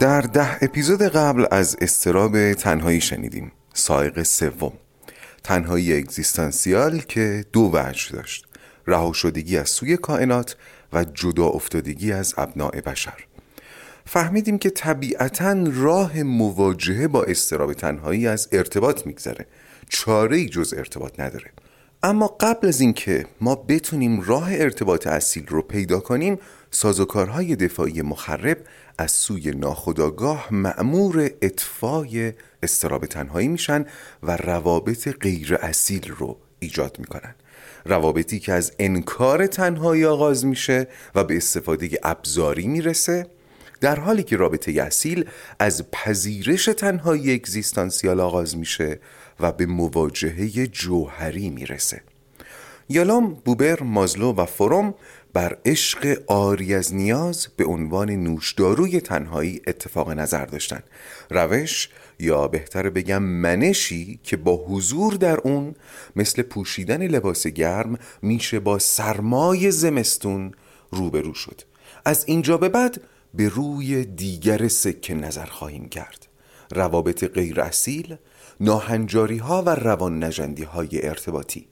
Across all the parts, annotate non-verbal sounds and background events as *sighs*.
در ده اپیزود قبل از استراب تنهایی شنیدیم سایق سوم. تنهایی اگزیستانسیال که دو وجه داشت رها شدگی از سوی کائنات و جدا افتادگی از ابناع بشر. فهمیدیم که طبیعتا راه مواجهه با استراب تنهایی از ارتباط میگذره. چاره ای جز ارتباط نداره. اما قبل از اینکه ما بتونیم راه ارتباط اصیل رو پیدا کنیم سازوکارهای دفاعی مخرب از سوی ناخداگاه معمور اطفای استراب تنهایی میشن و روابط غیر اصیل رو ایجاد می‌کنن. روابطی که از انکار تنهایی آغاز میشه و به استفاده ابزاری می‌رسه در حالی که رابطه اصیل از پذیرش تنهایی اگزیستانسیال آغاز میشه و به مواجهه جوهری می‌رسه. یالام، بوبر، مازلو و فروم بر عشق آری از نیاز به عنوان نوشداروی تنهایی اتفاق نظر داشتن روش یا بهتر بگم منشی که با حضور در اون مثل پوشیدن لباس گرم میشه با سرمای زمستون روبرو شد. از اینجا به بعد به روی دیگر سکه نظر خواهیم کرد. روابط غیر اصیل ناهنجاری ها و روان نجندی های ارتباطی.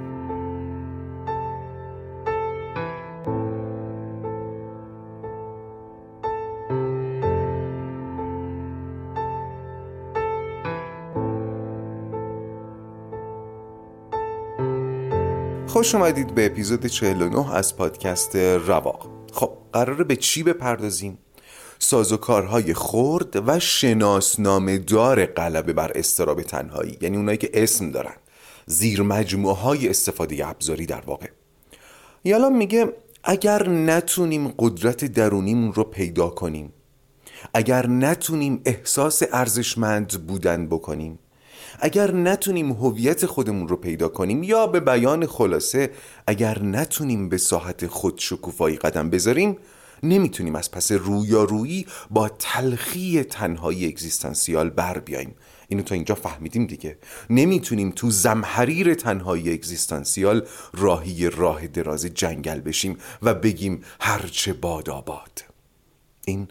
خوش اومدید به اپیزود 49 از پادکست رواق. خب قراره به چی بپردازیم؟ سازوکارهای خرد و شناسنامه دار غلبه بر استراب تنهایی یعنی اونایی که اسم دارن. زیر مجموعه های استفاده ابزاری در واقع. یالا میگه اگر نتونیم قدرت درونیمون رو پیدا کنیم اگر نتونیم احساس ارزشمند بودن بکنیم اگر نتونیم هویت خودمون رو پیدا کنیم یا به بیان خلاصه اگر نتونیم به ساحت خود شکوفایی قدم بذاریم نمی‌تونیم از پس رویارویی با تلخی تنهایی اگزیستانسیال بر بیاییم. اینو تا اینجا فهمیدیم دیگه. نمی‌تونیم تو زمحریر تنهایی اگزیستانسیال راهی راه دراز جنگل بشیم و بگیم هرچه باد آباد. این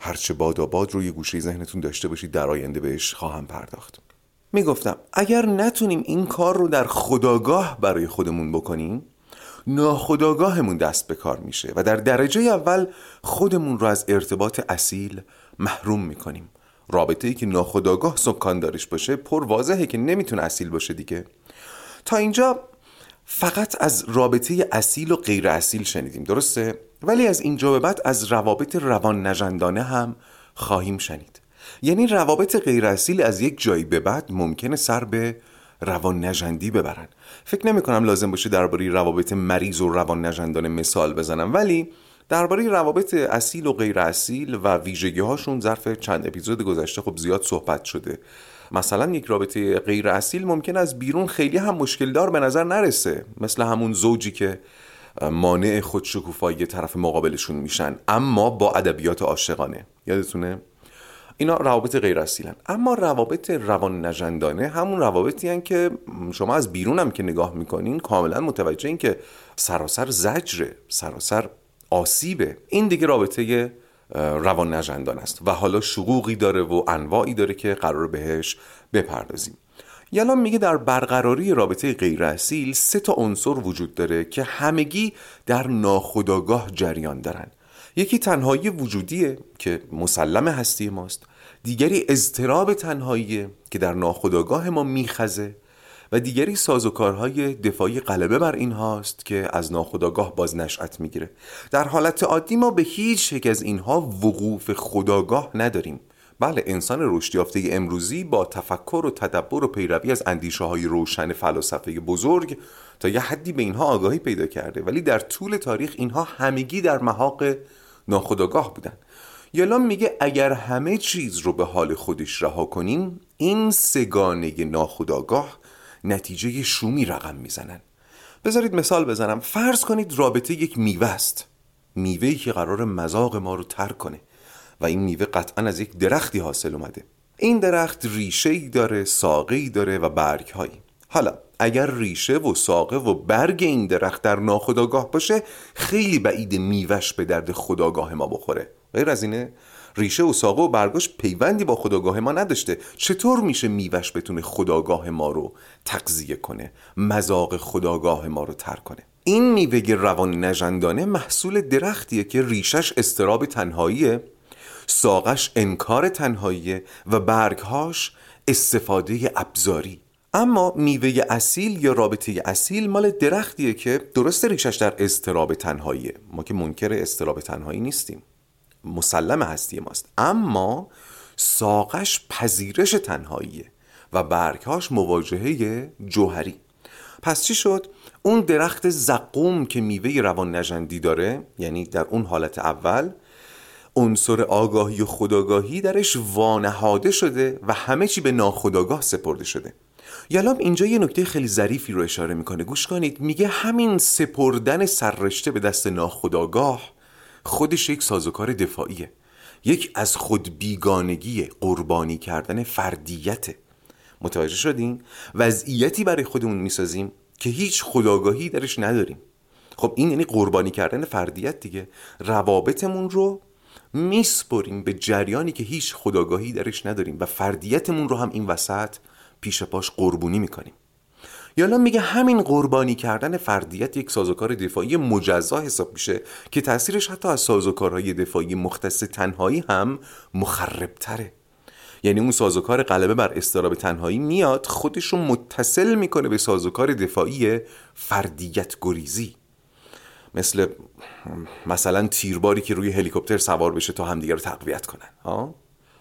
هرچه باد آباد رو یه گوشه ذهنتون داشته باشید در آینده بهش خواهم پرداخت. می‌گفتم اگر نتونیم این کار رو در خداگاه برای خودمون بکنیم ناخداگاهمون دست به کار میشه و در درجه اول خودمون رو از ارتباط اصیل محروم می‌کنیم. رابطه ای که ناخداگاه سکان دارش باشه پر واضحه که نمی‌تونه اصیل باشه دیگه. تا اینجا فقط از رابطه اصیل و غیر اصیل شنیدیم درسته؟ ولی از اینجا به بعد از روابط روان نجندانه هم خواهیم شنید. یعنی روابط غیر اصیل از یک جایی به بعد ممکنه سر به روان نجندی ببرن. فکر نمی کنم لازم باشه درباره روابط مریض و روان نجندان مثال بزنم ولی درباره روابط اصیل و غیر اصیل و ویژگی هاشون ظرف چند اپیزود گذشته خب زیاد صحبت شده. مثلا یک رابطه غیر اصیل ممکن از بیرون خیلی هم مشکل دار به نظر نرسه مثل همون زوجی که مانع خودشکوفایی طرف مقابلشون میشن اما با ادبیات عاشقانه. یادتونه؟ اینا روابط غیر اصیلن. اما روابط روان نجندانه همون روابطی هن که شما از بیرون هم که نگاه می‌کنین کاملا متوجه این که سراسر زجره سراسر آسیبه این دیگه رابطه روان نجندان است. و حالا شقوقی داره و انواعی داره که قرار بهش بپردازیم. یالا میگه در برقراری رابطه غیر اصیل سه تا عنصر وجود داره که همگی در ناخودآگاه جریان دارن. یکی تنهایی وجودیه که مسلم هستی ماست. دیگری اضطراب تنهاییه که در ناخودآگاه ما میخزه. و دیگری سازوکارهای دفاعی غلبه بر اینهاست که از ناخداگاه باز نشأت می‌گیره. در حالت عادی ما به هیچ یک از اینها وقوف خداگاه نداریم. بله انسان رشد یافته امروزی با تفکر و تدبر و پیروی از اندیشه های روشن فلاسفه بزرگ تا یه حدی به اینها آگاهی پیدا کرده. ولی در طول تاریخ اینها همگی در محاق ناخداگاه بودن. یالام میگه اگر همه چیز رو به حال خودش رها کنیم این سگانه ناخداگاه نتیجه شومی رقم می‌زنن. بذارید مثال بزنم. فرض کنید رابطه یک میوه است. میوهی که قرار مذاق ما رو ترک کنه و این میوه قطعا از یک درختی حاصل اومده. این درخت ریشه ای داره ساقه داره و برگ هایی حالا اگر ریشه و ساقه و برگ این درخت در ناخداگاه باشه خیلی بعید میوش به درد خداگاه ما بخوره. غیر از اینه ریشه و ساقه و برگاش پیوندی با خداگاه ما نداشته. چطور میشه میوش بتونه خداگاه ما رو تقضیه کنه مزاق خداگاه ما رو تر کنه؟ این میوه روان نژندانه محصول درختیه که ریشش استراب تنهاییه ساقش انکار تنهاییه و برگهاش استفاده ابزاری. اما میوه اصیل یا رابطه اصیل مال درختیه که درست ریشش در استراب تنهاییه. ما که منکر استراب تنهایی نیستیم. مسلم هستی ماست. اما ساقش پذیرش تنهاییه و برگهاش مواجهه جوهری. پس چی شد؟ اون درخت زقوم که میوه روان نجندی داره یعنی در اون حالت اول عنصر آگاهی و خداگاهی درش وانهاده شده و همه چی به ناخداگاه سپرده شده. یالام اینجا یه نکته خیلی ظریفی رو اشاره می‌کنه. گوش کنید میگه همین سپردن سررشته به دست ناخداگاه خودش یک سازوکار دفاعیه. یک از خود بیگانگی قربانی کردن فردیته. متوجه شدین؟ وضعیتی برای خودمون می‌سازیم که هیچ خداگاهی درش نداریم. خب این یعنی قربانی کردن فردیت دیگه. روابطمون رو میسپریم به جریانی که هیچ خداگاهی درش نداریم و فردیتمون رو هم این وسط پیش پاش قربونی می‌کنیم. یالا میگه همین قربانی کردن فردیت یک سازوکار دفاعی مجزا حساب میشه که تاثیرش حتی از سازوکارهای دفاعی مختص تنهایی هم مخربتره. یعنی اون سازوکار غلبه بر استراب تنهایی میاد خودش رو متصل می‌کنه به سازوکار دفاعی فردیت گریزی. مثل مثلا تیرباری که روی هلیکوپتر سوار بشه تا همدیگه رو تقویت کنن ها؟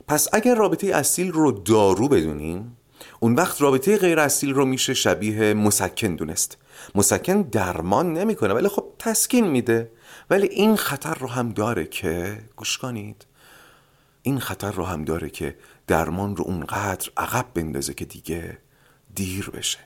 پس اگر رابطه اصیل رو دارو بدونیم اون وقت رابطه غیر اصیل رو میشه شبیه مسکن دونست. مسکن درمان نمی‌کنه ولی خب تسکین میده. ولی این خطر رو هم داره که گوش کنید این خطر رو هم داره که درمان رو اونقدر عقب بندازه که دیگه دیر بشه.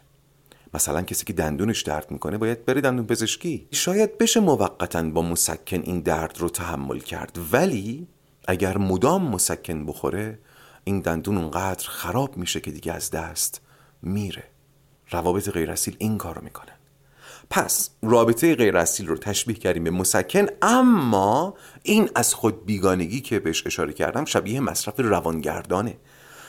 مثلا کسی که دندونش درد می‌کنه باید بره دندون پزشکی. شاید بشه موقتا با مسکن این درد رو تحمل کرد. ولی اگر مدام مسکن بخوره این دندون اونقدر خراب میشه که دیگه از دست میره. روابط غیر اصیل این کار رو می‌کنن پس رابطه غیر اصیل رو تشبیه کردیم به مسکن اما این از خود بیگانگی که بهش اشاره کردم شبیه مصرف روانگردانه.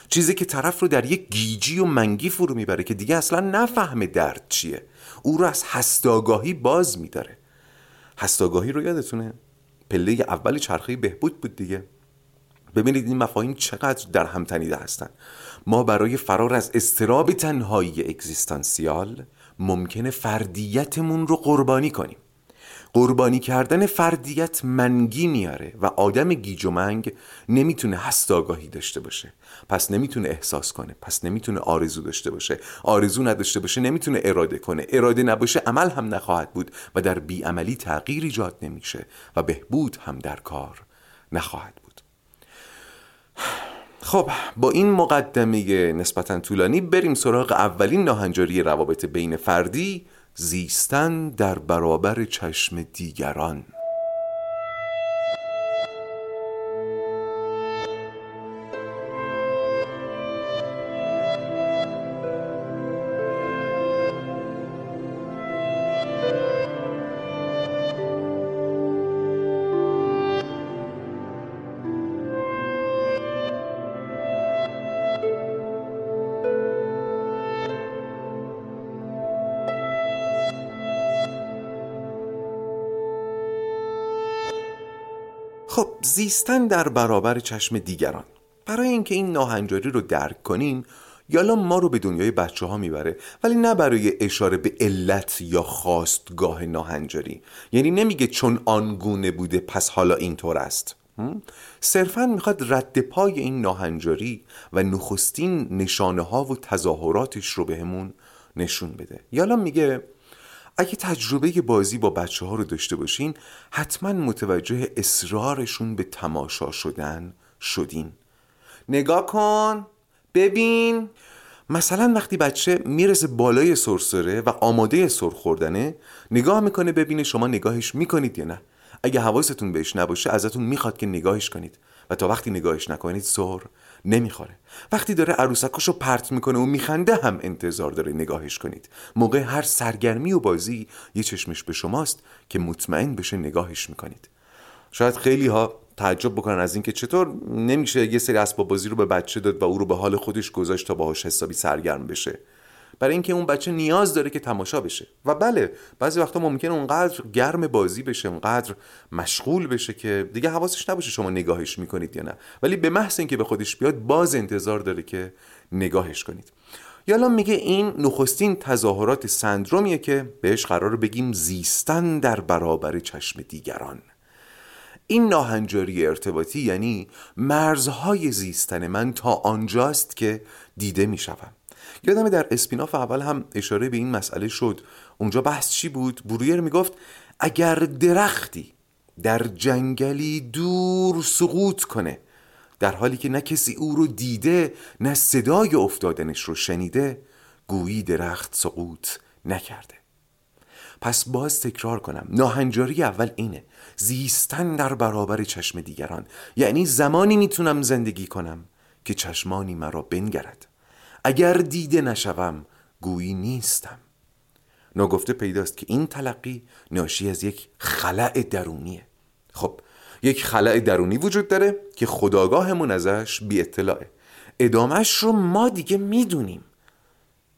چیزی که طرف رو در یک گیجی و منگی فرو می‌بره که دیگه اصلا نفهمه درد چیه. او رو از هست‌آگاهی باز میداره. هست‌آگاهی رو یادتونه؟ پله اول چرخه بهبود بود دیگه. ببینید این مفاهیم چقدر در هم تنیده هستن ما برای فرار از اضطراب تنهایی اگزیستانسیال ممکنه فردیتمون رو قربانی کنیم. قربانی کردن فردیت منگی میاره و آدم گیج و منگ نمی‌تونه هست آگاهی داشته باشه. پس نمی‌تونه احساس کنه پس نمی‌تونه آرزو داشته باشه. آرزو نداشته باشه نمی‌تونه اراده کنه. اراده نباشه عمل هم نخواهد بود و در بیعملی تغییر ایجاد نمیشه و بهبود هم در کار نخواهد بود. خب با این مقدمه نسبتا طولانی بریم سراغ اولین ناهنجاری روابط بین فردی زیستن در برابر چشم دیگران. خب زیستن در برابر چشم دیگران. برای اینکه این ناهنجاری رو درک کنیم یالا ما رو به دنیای بچه ها می‌بره ولی نه برای اشاره به علت یا خواستگاه ناهنجاری. یعنی نمیگه چون آنگونه بوده پس حالا اینطور است. صرفا می‌خواد رد پای این ناهنجاری و نخستین نشانه ها و تظاهراتش رو بهمون نشون بده. یالا میگه اگه تجربه بازی با بچه ها رو داشته باشین حتما متوجه اصرارشون به تماشا شدن شدین. نگاه کن. ببین. مثلا وقتی بچه می‌رسه بالای سرسره و آماده سر خوردنه نگاه می‌کنه ببینه شما نگاهش می‌کنید یا نه. اگه حواستون بهش نباشه ازتون می‌خواد که نگاهش کنید. و تا وقتی نگاهش نکنید سر نمی‌خوره. وقتی داره عروسکاشو پرت می‌کنه و میخنده هم انتظار داره نگاهش کنید. موقع هر سرگرمی و بازی یه چشمش به شماست که مطمئن بشه نگاهش می‌کنید. شاید خیلی ها تعجب بکنن از اینکه چطور نمیشه یه سری اسباب بازی رو به بچه داد و او رو به حال خودش گذاشت تا باهاش حسابی سرگرم بشه. برای اینکه اون بچه نیاز داره که تماشا بشه. و بله بعضی وقتا ممکنه اونقدر گرم بازی بشه اونقدر مشغول بشه که دیگه حواسش نباشه شما نگاهش می‌کنید یا نه. ولی به محض اینکه به خودش بیاد باز انتظار داره که نگاهش کنید. یالا میگه این نخستین تظاهرات سندرومیه که بهش قرار بگیم زیستن در برابر چشم دیگران. این ناهنجاری ارتباطی یعنی مرزهای زیستن من تا آنجاست که دیده می‌شوم. یادم در اسپیناف اول هم اشاره به این مسئله شد. اونجا بحث چی بود؟ برویر می‌گفت اگر درختی در جنگلی دور سقوط کنه در حالی که نه کسی او رو دیده نه صدای افتادنش رو شنیده گویی درخت سقوط نکرده. پس باز تکرار کنم ناهنجاری اول اینه زیستن در برابر چشم دیگران. یعنی زمانی می‌تونم زندگی کنم که چشمانی مرا بنگرد. اگر دیده نشوم گویی نیستم. ناگفته پیداست که این تلقی ناشی از یک خلع درونیه. خب یک خلع درونی وجود داره که خداگاهمون ازش بی اطلاعه. ادامش رو ما دیگه می‌دونیم.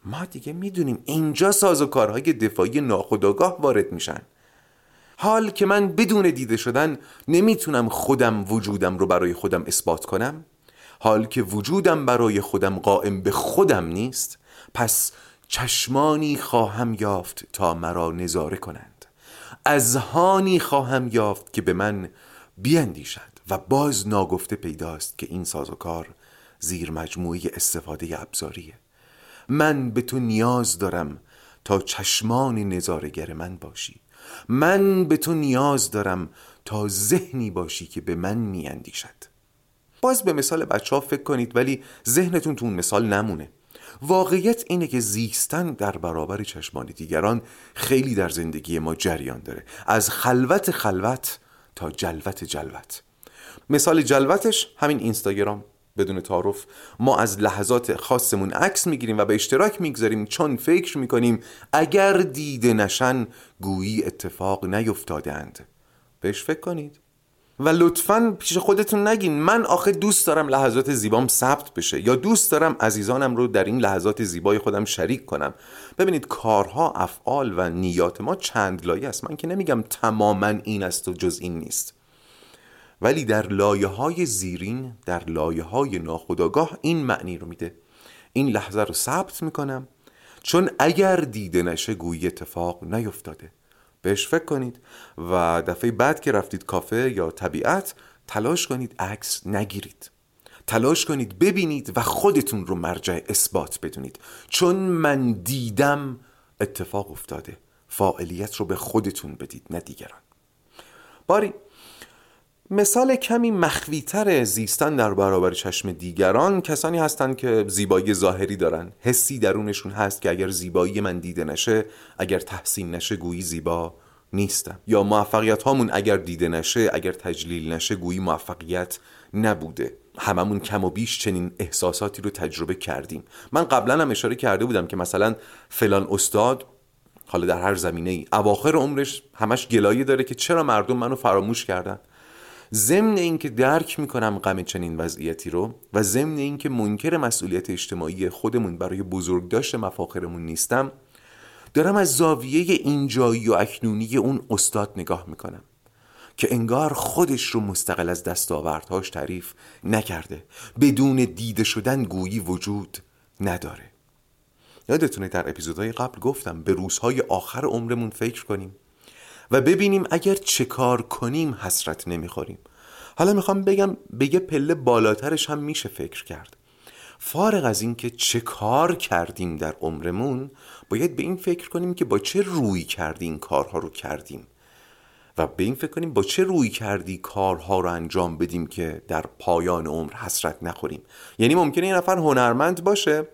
ما دیگه می‌دونیم اینجا سازوکارهای دفاعی ناخداگاه وارد میشن. حال که من بدون دیده شدن نمی‌تونم خودم وجودم رو برای خودم اثبات کنم حال که وجودم برای خودم قائم به خودم نیست پس چشمانی خواهم یافت تا مرا نظاره کنند. هانی خواهم یافت که به من بیندیشد و باز ناگفته پیداست که این سازوکار زیر مجموعه استفاده ابزاریه. من به تو نیاز دارم تا چشمان نظارگر من باشی. من به تو نیاز دارم تا ذهنی باشی که به من میاندیشد. باز به مثال بچه ها فکر کنید ولی ذهنتون تو اون مثال نمونه. واقعیت اینه که زیستن در برابر چشمان دیگران خیلی در زندگی ما جریان داره. از خلوت خلوت تا جلوت جلوت. مثال جلوتش همین اینستاگرام. بدون تعارف ما از لحظات خاصمون عکس می‌گیریم و به اشتراک می‌گذاریم چون فکر می‌کنیم اگر دیده نشن گویی اتفاق نیفتادند بهش فکر کنید. و لطفا پیش خودتون نگین. من آخه دوست دارم لحظات زیبام ثبت بشه. یا دوست دارم عزیزانم رو در این لحظات زیبای خودم شریک کنم. ببینید کارها افعال و نیات ما چند لایه است. من که نمیگم تماما این است و جز این نیست. ولی در لایه های زیرین در لایه های ناخداگاه این معنی رو میده. این لحظه رو ثبت می‌کنم. چون اگر دیده نشه گویی اتفاق نیفتاده. بهش فکر کنید و دفعه بعد که رفتید کافه یا طبیعت تلاش کنید عکس نگیرید. تلاش کنید ببینید و خودتون رو مرجع اثبات بدونید. چون من دیدم اتفاق افتاده. فاعلیت رو به خودتون بدید نه دیگران. باری مثال کمی مخویتر زیستن در برابر چشم دیگران کسانی هستند که زیبایی ظاهری دارن. حسی درونشون هست که اگر زیبایی من دیده نشه اگر تحسین نشه گویی زیبا نیستم. یا موفقیت هامون اگر دیده نشه اگر تجلیل نشه گویی موفقیت نبوده. هممون کم و بیش چنین احساساتی رو تجربه کردیم. من قبلا هم اشاره کرده بودم که مثلا فلان استاد حالا در هر زمینه ای اواخر عمرش همش گلایه داره که چرا مردم منو فراموش کردن؟ ضمن اینکه درک می‌کنم غم چنین وضعیتی رو و ضمن اینکه منکر مسئولیت اجتماعی خودمون برای بزرگداشت مفاخرمون نیستم دارم از زاویه اینجایی و اکنونی اون استاد نگاه می‌کنم که انگار خودش رو مستقل از دستاوردهاش تعریف نکرده بدون دیده شدن گویی وجود نداره. یادتونه در اپیزودهای قبل گفتم به روزهای آخر عمرمون فکر کنیم. و ببینیم اگر چه کار کنیم حسرت نمی‌خوریم. حالا می‌خوام بگم به یه پله بالاترش هم میشه فکر کرد. فارغ از اینکه چه کار کردیم در عمرمون باید به این فکر کنیم که با چه روی کردیم کارها رو کردیم. و به این فکر کنیم با چه روی کردی کارها رو انجام بدیم که در پایان عمر حسرت نخوریم. یعنی ممکنه یه نفر هنرمند باشه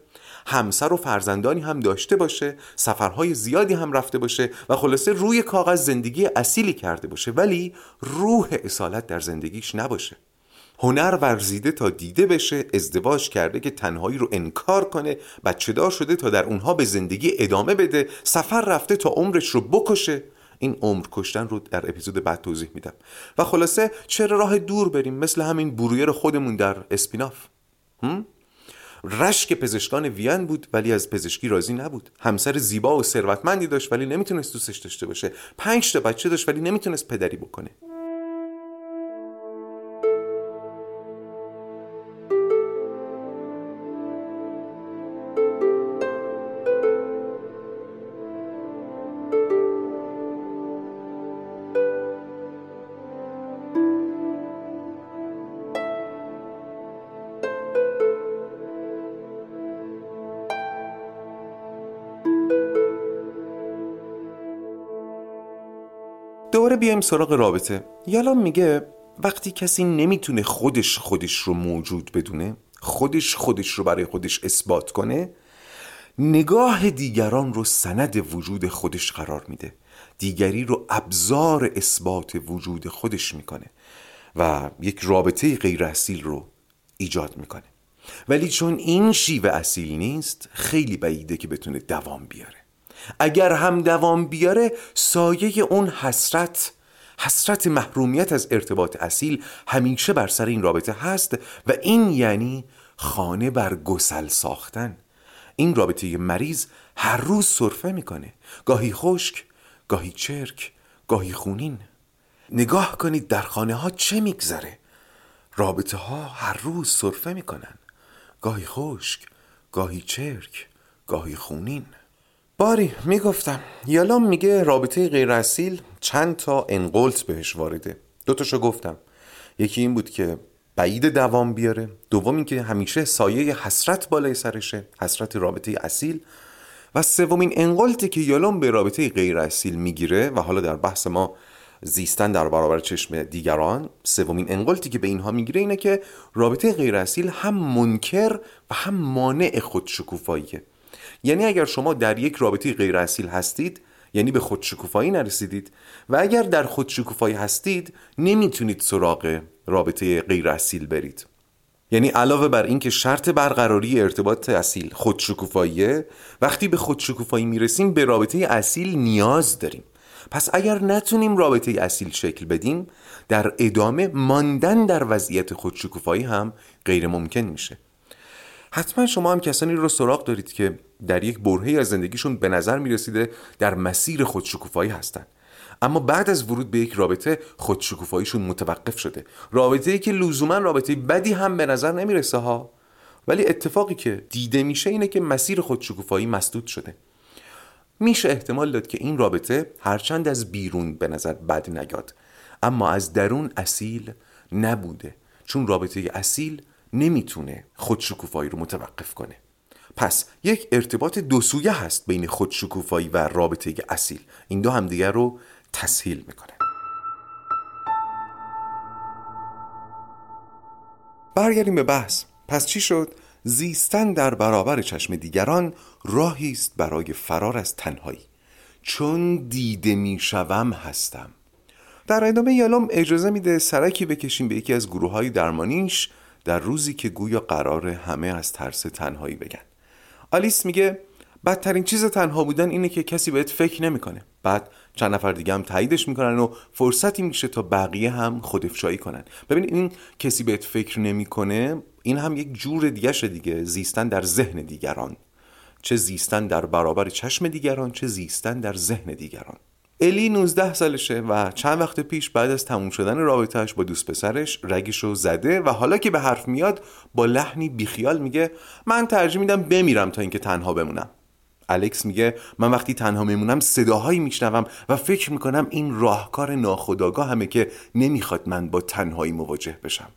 همسر و فرزندانی هم داشته باشه سفرهای زیادی هم رفته باشه و خلاصه روی کاغذ زندگی اصیلی کرده باشه ولی روح اصالت در زندگیش نباشه. هنر ورزیده تا دیده بشه ازدواج کرده که تنهایی رو انکار کنه بچه دار شده تا در اونها به زندگی ادامه بده سفر رفته تا عمرش رو بکشه. این عمر کشتن رو در اپیزود بعد توضیح میدم. و خلاصه چرا راه دور بریم؟ مثل همین برویر خودمون در اسپیناف. رشک پزشکان وین بود ولی از پزشکی راضی نبود. همسر زیبا و ثروتمندی داشت ولی نمی‌تونست دوستش داشته باشه. پنج تا بچه داشت ولی نمی‌تونست پدری بکنه. بیایم سراغ رابطه. یالام میگه وقتی کسی نمی‌تونه خودش خودش رو موجود بدونه خودش خودش رو برای خودش اثبات کنه نگاه دیگران رو سند وجود خودش قرار میده. دیگری رو ابزار اثبات وجود خودش می‌کنه و یک رابطه غیر اصیل رو ایجاد می‌کنه. ولی چون این شیوه اصیل نیست خیلی بعیده که بتونه دوام بیاره. اگر هم دوام بیاره سایه اون حسرت حسرت محرومیت از ارتباط اصیل همیشه بر سر این رابطه هست و این یعنی خانه بر گسل ساختن. این رابطه مریض هر روز صرفه می‌کنه. گاهی خشک گاهی چرک گاهی خونین. نگاه کنید در خانه ها چه میگذره. رابطه ها هر روز صرفه می‌کنن. گاهی خشک گاهی چرک گاهی خونین. باری می‌گفتم. یالام میگه رابطه غیر اصیل چند تا انقلت بهش وارده. دوتاشو گفتم. یکی این بود که بعید دوام بیاره. دوم اینکه همیشه سایه حسرت بالای سرشه حسرت رابطه اصیل. و سومین انقلتی که یالام به رابطه غیر اصیل می‌گیره و حالا در بحث ما زیستن در برابر چشم دیگران سومین انقلتی که به اینها می‌گیره اینه که رابطه غیر اصیل هم منکر و هم مانع خودشکوفاییه. یعنی اگر شما در یک رابطه غیر اصیل هستید یعنی به خودشکوفایی نرسیدید و اگر در خودشکوفایی هستید نمی‌تونید سراغ رابطه غیر اصیل برید. یعنی علاوه بر اینکه شرط برقراری ارتباط اصیل خودشکوفاییه وقتی به خودشکوفایی می‌رسیم به رابطه اصیل نیاز داریم. پس اگر نتونیم رابطه اصیل شکل بدیم در ادامه ماندن در وضعیت خودشکوفایی هم غیر ممکن میشه. حتما شما هم کسانی رو سراغ دارید که در یک برهی از زندگیشون به نظر می‌رسیده در مسیر خودشکوفایی هستند اما بعد از ورود به یک رابطه خودشکوفاییشون متوقف شده. رابطه ای که لزوما رابطه بدی هم به نظر نمی‌رسه ها. ولی اتفاقی که دیده میشه اینه که مسیر خودشکوفایی مسدود شده. میشه احتمال داد که این رابطه هرچند از بیرون به نظر بد نگاد اما از درون اصیل نبوده. چون رابطه اصیل نمی‌تونه خودشکوفایی رو متوقف کنه. پس یک ارتباط دو سویه هست بین خودشکوفایی و رابطه اصیل. این دو همدیگر رو تسهیل می‌کنه. برگردیم به بحث. پس چی شد؟ زیستن در برابر چشم دیگران راهی است برای فرار از تنهایی. چون دیده می‌شوم هستم. در ادامه یالام اجازه میده سرکی بکشیم به یکی از گروه های درمانیش در روزی که گویا قرار همه از ترس تنهایی بگن. آلیس میگه بدترین چیز تنها بودن اینه که کسی بهت فکر نمی‌کنه. بعد چند نفر دیگه هم تاییدش می‌کنن و فرصتی میشه تا بقیه هم خودافشایی کنن. ببین این کسی بهت فکر نمی‌کنه این هم یک جور دیگه دیگه. زیستن در ذهن دیگران. چه زیستن در برابر چشم دیگران چه زیستن در ذهن دیگران. الی 19 سالشه و چند وقت پیش بعد از تموم شدن رابطهش با دوست پسرش رگشو زده و حالا که به حرف میاد با لحنی بیخیال میگه من ترجیح میدم بمیرم تا اینکه تنها بمونم. الکس میگه من وقتی تنها میمونم صداهایی میشنوم و فکر می‌کنم این راهکار ناخداگاه همه که نمی‌خواد من با تنهایی مواجه بشم.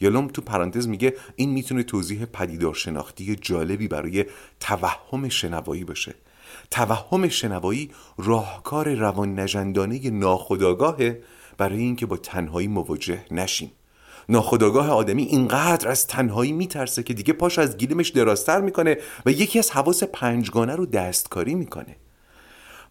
یالوم تو پرانتز میگه این می‌تونه توضیح پدیدار شناختی جالبی برای توهم شنوایی باشه. توهم شنوایی راهکار روان نجندانه ناخداگاهه برای اینکه با تنهایی مواجه نشیم. ناخداگاه آدمی اینقدر از تنهایی میترسه که دیگه پاش از گیلمش درازتر می‌کنه و یکی از حواس پنجگانه رو دستکاری می‌کنه.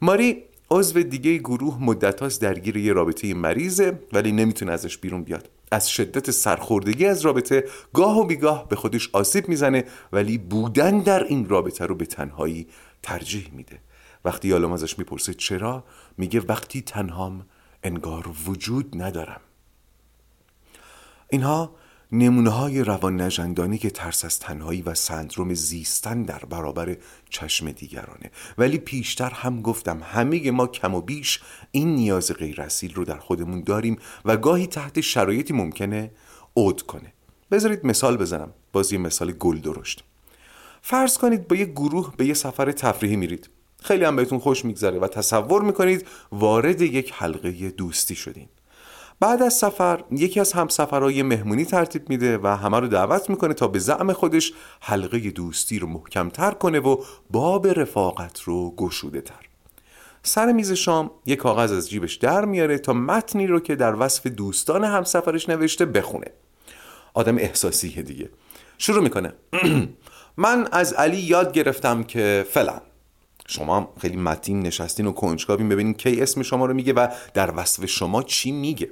ماری عضو دیگه گروه مدت درگیر یه رابطه مریضه ولی نمی‌تونه ازش بیرون بیاد. از شدت سرخوردگی از رابطه گاه و بیگاه به خودش آسیب می‌زنه ولی بودن در این رابطه رو به تنهایی ترجیح میده. وقتی یالوم ازش می‌پرسه چرا میگه وقتی تنهام انگار وجود ندارم. اینها نمونه های روان نجندانی که ترس از تنهایی و سندروم زیستن در برابر چشم دیگرانه. ولی پیشتر هم گفتم همه ما کم و بیش این نیاز غیر اصیل رو در خودمون داریم و گاهی تحت شرایطی ممکنه عود کنه. بذارید مثال بزنم. باز یه مثال گل درشت. فرض کنید با یه گروه به یه سفر تفریحی میرید. خیلی هم بهتون خوش میگذره و تصور می‌کنید وارد یک حلقه دوستی شدین. بعد از سفر یکی از همسفرهای مهمونی ترتیب میده و همه رو دعوت می‌کنه تا به زعم خودش حلقه دوستی رو محکمتر کنه و باب رفاقت رو گشوده تر سر میز شام یک کاغذ از جیبش در میاره تا متنی رو که در وصف دوستان همسفرش نوشته بخونه. آدم احساسیه دیگه. شروع می‌کنه. *clears throat* من از علی یاد گرفتم که فلان. شما خیلی متین نشستین و کنجکاوین ببینین کی اسم شما رو میگه و در وصف شما چی میگه.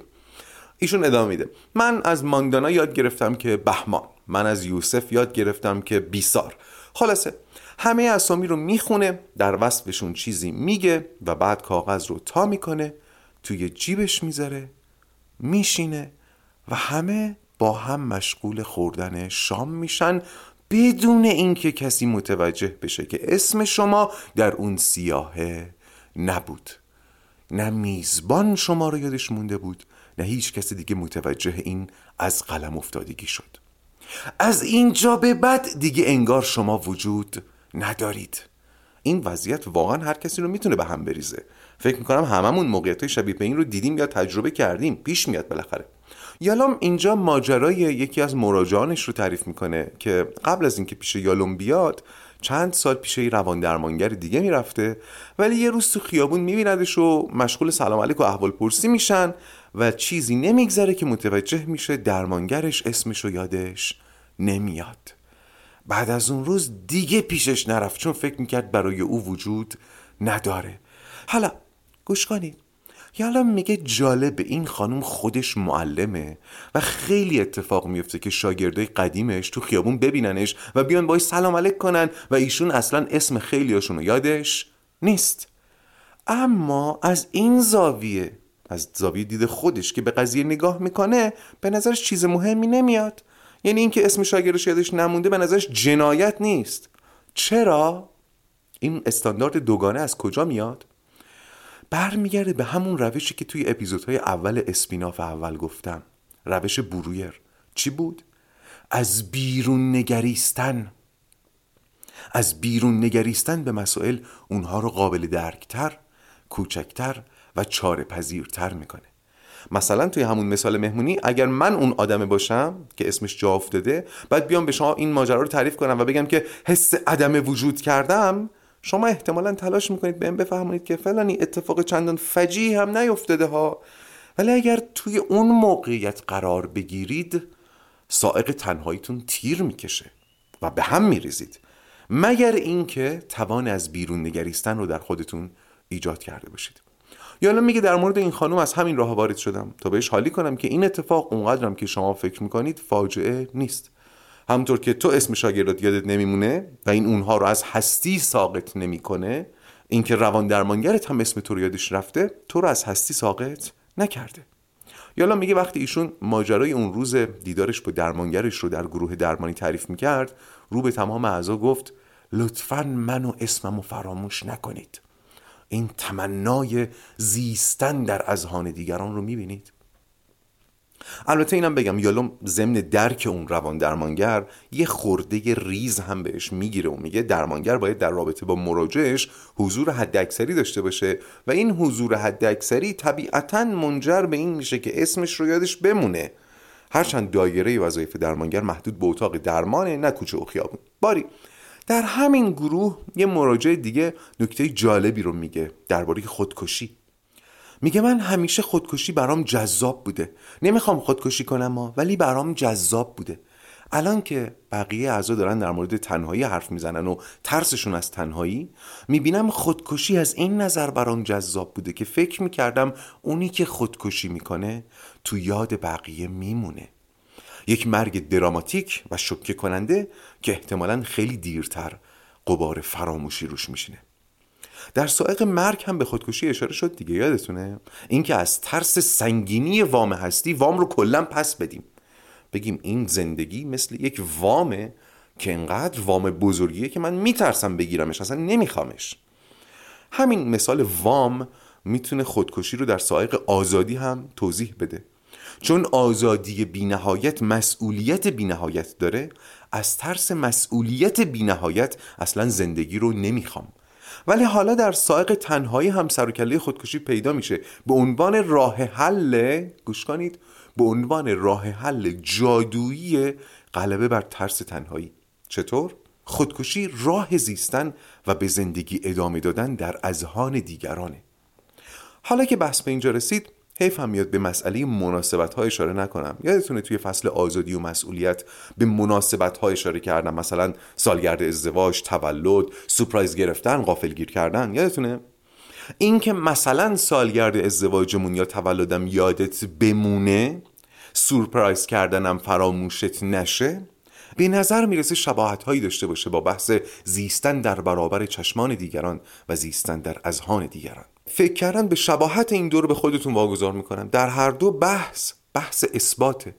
ایشون ادامه میده. من از ماندانا یاد گرفتم که بهمان. من از یوسف یاد گرفتم که بیسار. خلاصه همه اسامی رو می‌خونه در وصفشون چیزی میگه و بعد کاغذ رو تا می‌کنه توی جیبش می‌ذاره میشینه و همه با هم مشغول خوردن شام میشن. بدون اینکه کسی متوجه بشه که اسم شما در اون سیاهه نبود. نه میزبان شما رو یادش مونده بود نه هیچ کسی دیگه متوجه این از قلم افتادگی شد. از اینجا به بعد دیگه انگار شما وجود ندارید. این وضعیت واقعا هر کسی رو می‌تونه به هم بریزه. فکر می‌کنم هممون موقعیت شبیه به این رو دیدیم یا تجربه کردیم. پیش میاد بالاخره. یالوم اینجا ماجرای یکی از مراجعانش رو تعریف می‌کنه که قبل از اینکه پیش یالوم بیاد چند سال پیش یه روان درمانگر دیگه می‌رفته ولی یه روز تو خیابون میبیندش و مشغول سلام علیک و احوال پرسی میشن و چیزی نمیگذره که متوجه میشه درمانگرش اسمش رو یادش نمیاد. بعد از اون روز دیگه پیشش نرفت چون فکر می‌کرد برای او وجود نداره. حالا گوش کنید. یالا میگه جالب این خانم خودش معلمه و خیلی اتفاق میفته که شاگردای قدیمش تو خیابون ببیننش و بیان باش سلام علیک کنن و ایشون اصلا اسم خیلیاشون رو یادش نیست. اما از این زاویه از زاویه دید خودش که به قضیه نگاه می‌کنه به نظرش چیز مهمی نمیاد. یعنی اینکه اسم شاگردش یادش نمونده به نظرش جنایت نیست. چرا؟ این استاندارد دوگانه از کجا میاد؟ برمیگرده به همون روشی که توی اپیزودهای اول اسپیناف اول گفتم. روش برویر. چی بود؟ از بیرون نگریستن. از بیرون نگریستن به مسائل اونها رو قابل درکتر کوچکتر و چاره پذیرتر می‌کنه. مثلا توی همون مثال مهمونی اگر من اون آدمه باشم که اسمش جا افتاده بعد بیام به شما این ماجرا رو تعریف کنم و بگم که حس عدم وجود کردم شما احتمالا تلاش می‌کنید بهم بفهمونید که فلانی اتفاق چندان فجی هم نیفتاده ها. ولی اگر توی اون موقعیت قرار بگیرید سائق تنهاییتون تیر می‌کشه و به هم میریزید. مگر اینکه توان از بیرون نگریستن رو در خودتون ایجاد کرده باشید. یا میگه در مورد این خانم از همین راه وارد شدم. تا بهش حالی کنم که این اتفاق اونقدرم که شما فکر می‌کنید فاجعه نیست. همونطور که تو اسم شاگردات یادت نمیمونه و این اونها رو از هستی ساقط نمی‌کنه اینکه روان درمانگرت هم اسم تو رو یادش رفته تو رو از هستی ساقط نکرده. یالا میگه وقتی ایشون ماجرای اون روز دیدارش با درمانگرش رو در گروه درمانی تعریف می‌کرد رو به تمام اعضا گفت لطفا من و اسمم رو فراموش نکنید. این تمنای زیستن در اذهان دیگران رو می‌بینید. البته اینم بگم یالوم ضمن درک اون روان درمانگر یه خورده ریز هم بهش می‌گیره و میگه درمانگر باید در رابطه با مراجعش حضور حداکثری داشته باشه و این حضور حداکثری طبیعتا منجر به این میشه که اسمش رو یادش بمونه. هرچند دایره وظایف درمانگر محدود به اتاق درمانه نه کوچه و خیابون. باری. در همین گروه یه مراجع دیگه نکته جالبی رو میگه درباره خودکشی. میگه من همیشه خودکشی برام جذاب بوده. نمی‌خوام خودکشی کنم ما ولی برام جذاب بوده. الان که بقیه اعضا دارن در مورد تنهایی حرف می‌زنن و ترسشون از تنهایی می‌بینم خودکشی از این نظر برام جذاب بوده که فکر می‌کردم اونی که خودکشی می‌کنه تو یاد بقیه میمونه. یک مرگ دراماتیک و شکه کننده که احتمالا خیلی دیرتر قبار فراموشی روش میشینه. در سائق مرگ هم به خودکشی اشاره شد دیگه یادتونه؟ اینکه از ترس سنگینی وام هستی وام رو کلا پس بدیم. بگیم این زندگی مثل یک وامه که انقدر وام بزرگیه که من میترسم بگیرمش اصلا نمیخوامش. همین مثال وام می‌تونه خودکشی رو در سائق آزادی هم توضیح بده. چون آزادی بینهایت مسئولیت بینهایت داره از ترس مسئولیت بینهایت اصلا زندگی رو نمی‌خوام. ولی حالا در سائق تنهایی هم سر و کله خودکشی پیدا میشه. به عنوان راه حل گوش کنید به عنوان راه حل جادویی غلبه بر ترس تنهایی. چطور؟ خودکشی راه زیستن و به زندگی ادامه دادن در اذهان دیگرانه. حالا که بحث به اینجا رسید حیف هم میاد به مسئله مناسبت ها اشاره نکنم. یادتونه توی فصل آزادی و مسئولیت به مناسبت ها اشاره کردم. مثلا سالگرد ازدواج تولد سپرایز گرفتن غافلگیر کردن. یادتونه؟ این که مثلا سالگرد ازدواجمون یا تولدم یادت بمونه سورپرایز کردنم فراموشت نشه به نظر می‌رسه شباهت هایی داشته باشه با بحث زیستن در برابر چشمان دیگران و زیستن در اذهان دیگران. فکر کردن به شباهت این دو رو به خودتون واگذار می‌کنم. در هر دو بحث بحث اثبات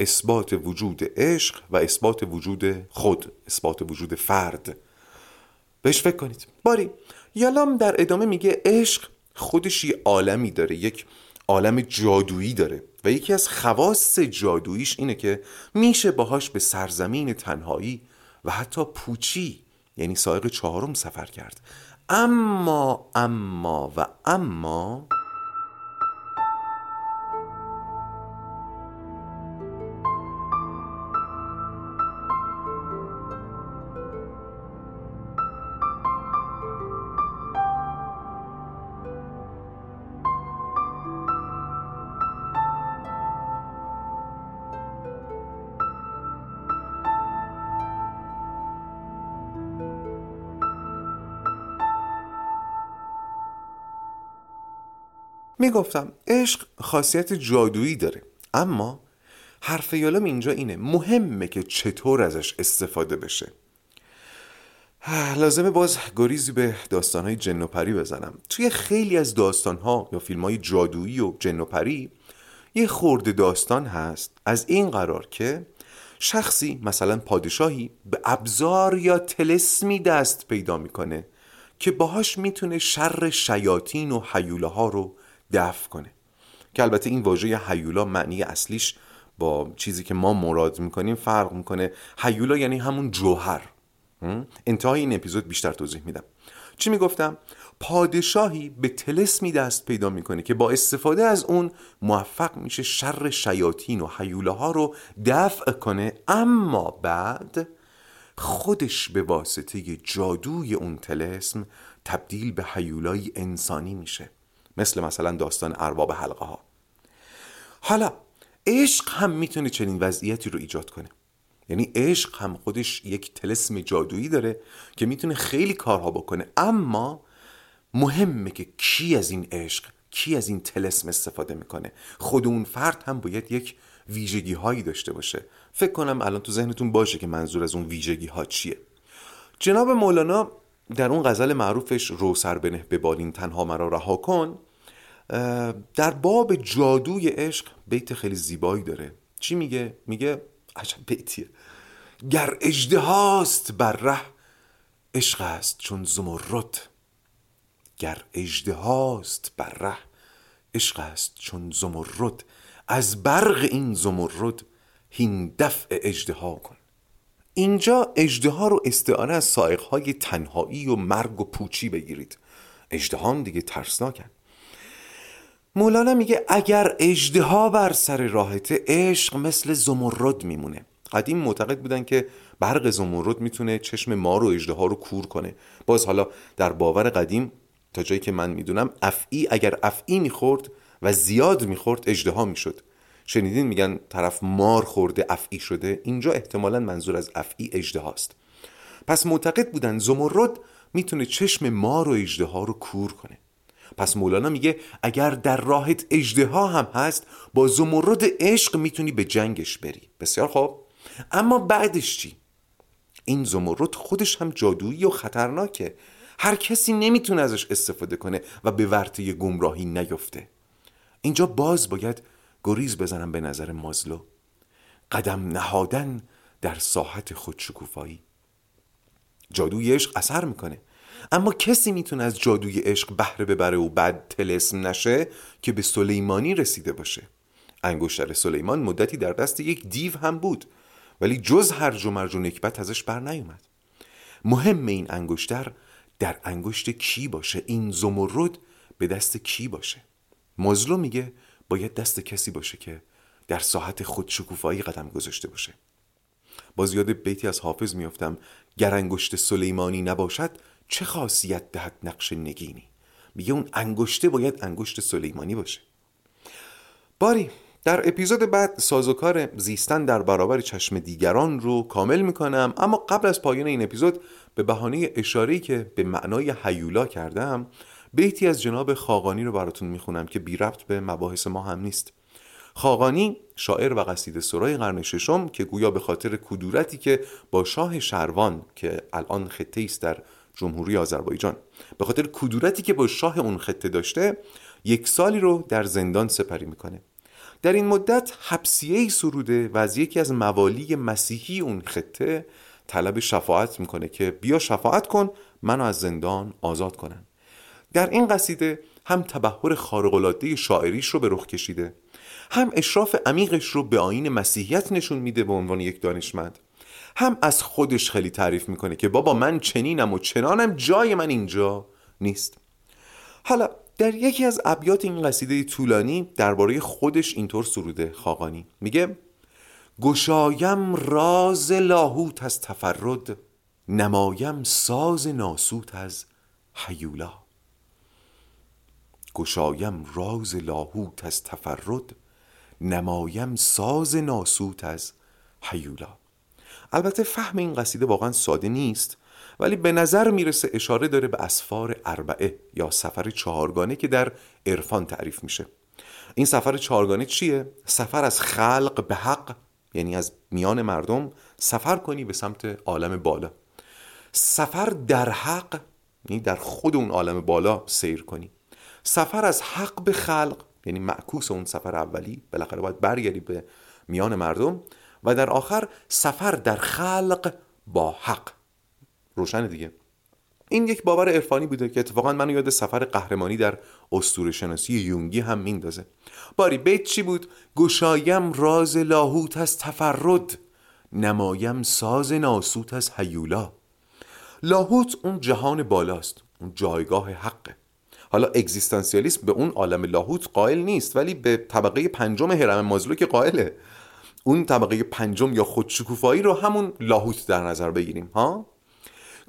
اثبات وجود عشق و اثبات وجود خود اثبات وجود فرد. بهش فکر کنید. باری یالام در ادامه میگه عشق خودش یه عالمی داره یک عالم جادویی داره و یکی از خواص جادوییش اینه که میشه باهاش به سرزمین تنهایی و حتی پوچی یعنی سایق چهارم سفر کرد. اما اما و اما می‌گفتم عشق خاصیت جادویی داره. اما حرف یالم اینجا اینه مهمه که چطور ازش استفاده بشه. *sighs* لازمه باز گریزی به داستانهای جن و پری بزنم. توی خیلی از داستانها یا فیلم های جادویی و جن و پری یه خورده داستان هست از این قرار که شخصی مثلا پادشاهی به ابزار یا تلسمی دست پیدا می‌کنه که باهاش می‌تونه شر شیاطین و حیوله ها رو دفع کنه. که البته این واژه هیولا معنی اصلیش با چیزی که ما مراد می‌کنیم فرق می‌کنه. هیولا یعنی همون جوهر. انتهای این اپیزود بیشتر توضیح میدم. چی می‌گفتم؟ پادشاهی به تلسمی دست پیدا می‌کنه که با استفاده از اون موفق میشه شر شیاطین و حیوله ها رو دفع کنه. اما بعد خودش به واسطه جادوی اون تلسم تبدیل به حیولای انسانی میشه. مثل مثلا داستان ارباب حلقه ها حالا عشق هم می‌تونه چنین وضعیتی رو ایجاد کنه. یعنی عشق هم خودش یک تلسم جادویی داره که می‌تونه خیلی کارها بکنه. اما مهمه که کی از این عشق کی از این تلسم استفاده می‌کنه. خود اون فرد هم باید یک ویژگی هایی داشته باشه. فکر کنم الان تو ذهنتون باشه که منظور از اون ویژگی ها چیه. جناب مولانا در اون غزل معروفش رو سر بنه به بالین تنها مرا رها کن در باب جادوی عشق بیت خیلی زیبایی داره. چی میگه؟ میگه عجب بیتیه. گر اجده هاست بر ره عشق است چون زمرد. گر اجده هاست بر ره عشق است چون زمرد. از برق این زمرد هین دفع اجده کن. اینجا اجده ها رو استعاره از های تنهایی و مرگ و پوچی بگیرید. اجده دیگه ترسناکن. مولانا میگه اگر اجده ها بر سر راحته عشق مثل زمرد میمونه. قدیم معتقد بودن که برق زمرد می‌تونه چشم ما رو اجده ها رو کور کنه. باز حالا در باور قدیم تا جایی که من می‌دونم افعی اگر افعی می‌خورد و زیاد می‌خورد اجده ها می‌شد. شنیدین میگن طرف مار خورده افعی شده. اینجا احتمالا منظور از افعی اجده هاست پس معتقد بودن زمرد می‌تونه چشم مار و اجده ها رو کور کنه. پس مولانا میگه اگر در راهت اجده ها هم هست با زمرد عشق می‌تونی به جنگش بری. بسیار خوب. اما بعدش چی؟ این زمرد خودش هم جادویی و خطرناکه. هر کسی نمی‌تونه ازش استفاده کنه و به ورطه گمراهی نیفته. اینجا باز باید گریز بزنم به نظر مازلو. قدم نهادن در ساحت خودشکوفایی. جادوی عشق اثر می‌کنه. اما کسی می‌تونه از جادوی عشق بهره ببره و بعد تلسم نشه که به سلیمانی رسیده باشه. انگشتر سلیمان مدتی در دست یک دیو هم بود ولی جز هر و مرج و نکبت ازش بر نیومد مهم این انگشتر در انگشت کی باشه؟ این زمرد به دست کی باشه؟ مزلو میگه باید دست کسی باشه که در ساحت خودشکوفایی قدم گذاشته باشه. باز یاد بیتی از حافظ میافتم گر انگشت سلیمانی نباشد چه خاصیت دهد نقش نگینی؟ میگه اون انگشته باید انگشت سلیمانی باشه. باری در اپیزود بعد سازوکار زیستن در برابر چشم دیگران رو کامل می‌کنم اما قبل از پایان این اپیزود به بهانه اشاره‌ای که به معنای حیولا کردم بیتی از جناب خاقانی رو براتون می‌خونم که بی ربط به مباحث ما هم نیست. خاقانی شاعر و قصیده سرای قرن ششم که گویا به خاطر کدورتی که با شاه شروان که الان خطه است در جمهوری آذربایجان به خاطر کدورتی که با شاه اون خطه داشته یک سالی رو در زندان سپری می‌کنه. در این مدت حبسیه ای سروده و از یکی از موالی مسیحی اون خطه طلب شفاعت می‌کنه که بیا شفاعت کن منو از زندان آزاد کنن. در این قصیده هم تبهر خارق‌العاده شاعریش رو به رخ کشیده هم اشراف عمیقش رو به آین مسیحیت نشون میده به عنوان یک دانشمند هم از خودش خیلی تعریف می‌کنه که بابا من چنینم و چنانم جای من اینجا نیست. حالا در یکی از ابیات این قصیده طولانی درباره خودش اینطور سروده خاقانی. میگه گشایم راز لاهوت از تفرد نمایم ساز ناسوت از حیولا. گشایم راز لاهوت از تفرد نمایم ساز ناسوت از حیولا البته فهم این قصیده واقعا ساده نیست ولی به نظر می‌رسه اشاره داره به اسفار اربعه یا سفر چهارگانه که در عرفان تعریف میشه. این سفر چهارگانه چیه؟ سفر از خلق به حق یعنی از میان مردم سفر کنی به سمت عالم بالا. سفر در حق یعنی در خود اون عالم بالا سیر کنی. سفر از حق به خلق یعنی معکوس اون سفر اولی بالاخره باید برگردی به میان مردم و در آخر سفر در خلق با حق. روشن دیگه. این یک باور عرفانی بوده که اتفاقا منو یاد سفر قهرمانی در اسطوره شناسی یونگی هم میندازه. باری بیت چی بود؟ گشایم راز لاهوت از تفرد نمایم ساز ناسوت از حیولا لاهوت اون جهان بالاست اون جایگاه حقه. حالا اگزیستانسیالیسم به اون عالم لاهوت قائل نیست ولی به طبقه پنجم هرم مازلو که قائله. اون طبقه پنجم یا خودشکوفایی رو همون لاهوت در نظر بگیریم ها؟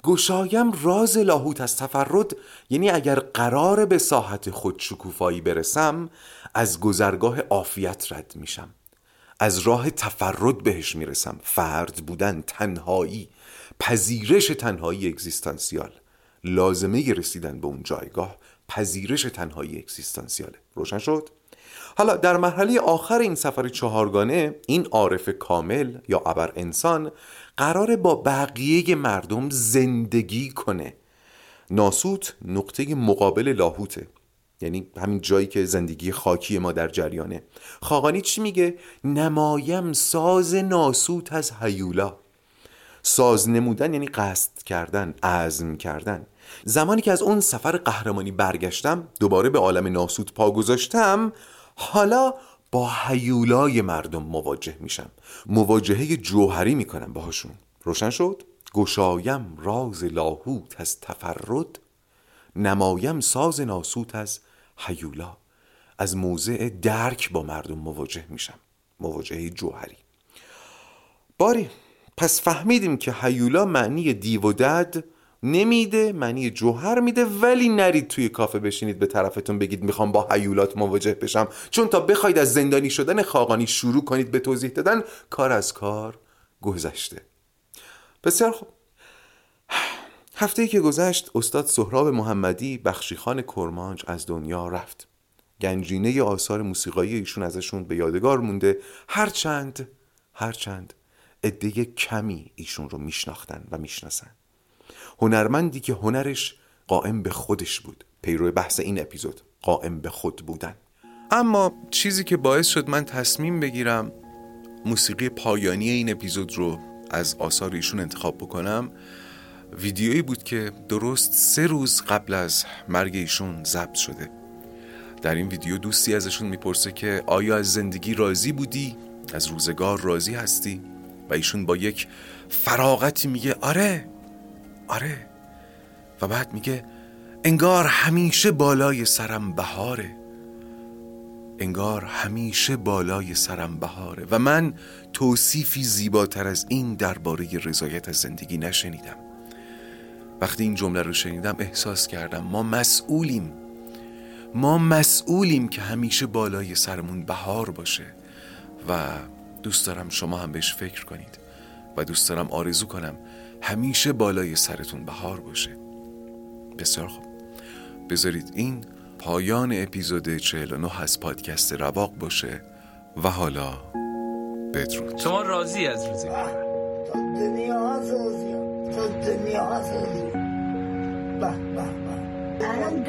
گشایم راز لاهوت از تفرد یعنی اگر قرار به ساحت خودشکوفایی برسم از گذرگاه عافیت رد میشم. از راه تفرد بهش می‌رسم. فرد بودن تنهایی پذیرش تنهایی اگزیستانسیال. لازمه رسیدن به اون جایگاه. پذیرش تنهایی اکزیستانسیاله. روشن شد؟ حالا در مرحله آخر این سفر چهارگانه این عارف کامل یا ابر انسان قراره با بقیه مردم زندگی کنه. ناسوت نقطه مقابل لاهوته. یعنی همین جایی که زندگی خاکی ما در جریانه. خاقانی چی میگه؟ نمایم ساز ناسوت از هیولا. ساز نمودن یعنی قصد کردن عزم کردن. زمانی که از اون سفر قهرمانی برگشتم دوباره به عالم ناسود پا گذاشتم حالا با حیولای مردم مواجه میشم. مواجهه جوهری می‌کنم باهاشون. روشن شد؟ گشایم راز لاهوت از تفرد نمایم ساز ناسوت از حیولا از موضع درک با مردم مواجه میشم. مواجهه جوهری. باری پس فهمیدیم که حیولا معنی دیو و دد نمیده معنی جوهر میده ولی نرید توی کافه بشینید به طرفتون بگید می‌خوام با حیولات مواجه بشم. چون تا بخواید از زندانی شدن خاقانی شروع کنید به توضیح دادن کار از کار گذشته. بسیار خوب. هفته ای که گذشت استاد سهراب محمدی بخشیخان کرمانج از دنیا رفت. گنجینه آثار موسیقایی ایشون ازشون به یادگار مونده. هرچند هرچند عده کمی ایشون رو میشناختن و می‌شناسن. هنرمندی که هنرش قائم به خودش بود پیرو بحث این اپیزود قائم به خود بودن اما چیزی که باعث شد من تصمیم بگیرم موسیقی پایانی این اپیزود رو از آثار ایشون انتخاب بکنم ویدیویی بود که درست سه روز قبل از مرگ ایشون ضبط شده در این ویدیو دوستی ازشون می‌پرسه که آیا از زندگی راضی بودی؟ از روزگار راضی هستی؟ و ایشون با یک فراغتی میگه آره آره. و بعد میگه انگار همیشه بالای سرم بهاره. انگار همیشه بالای سرم بهاره. و من توصیفی زیباتر از این درباره رضایت از زندگی نشنیدم. وقتی این جمله رو شنیدم احساس کردم ما مسئولیم. ما مسئولیم که همیشه بالای سرمون بهار باشه. و دوست دارم شما هم بهش فکر کنید. و دوست دارم آرزو کنم همیشه بالای سرتون بهار باشه. بسیار خوب. بذارید این پایان اپیزود 49 از پادکست رواق باشه و حالا بدرود. شما راضی از روزی تا دنیا تا دنیا به به به. الان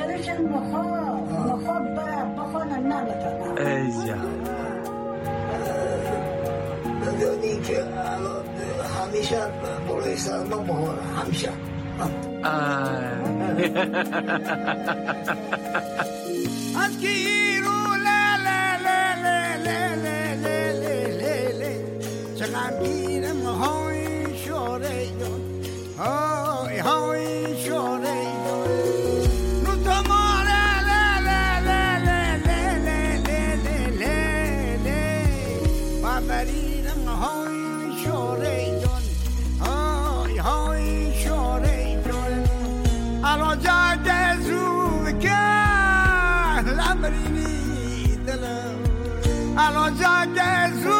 بخوانم. نبتنم ای جان. Ah. a los yankees.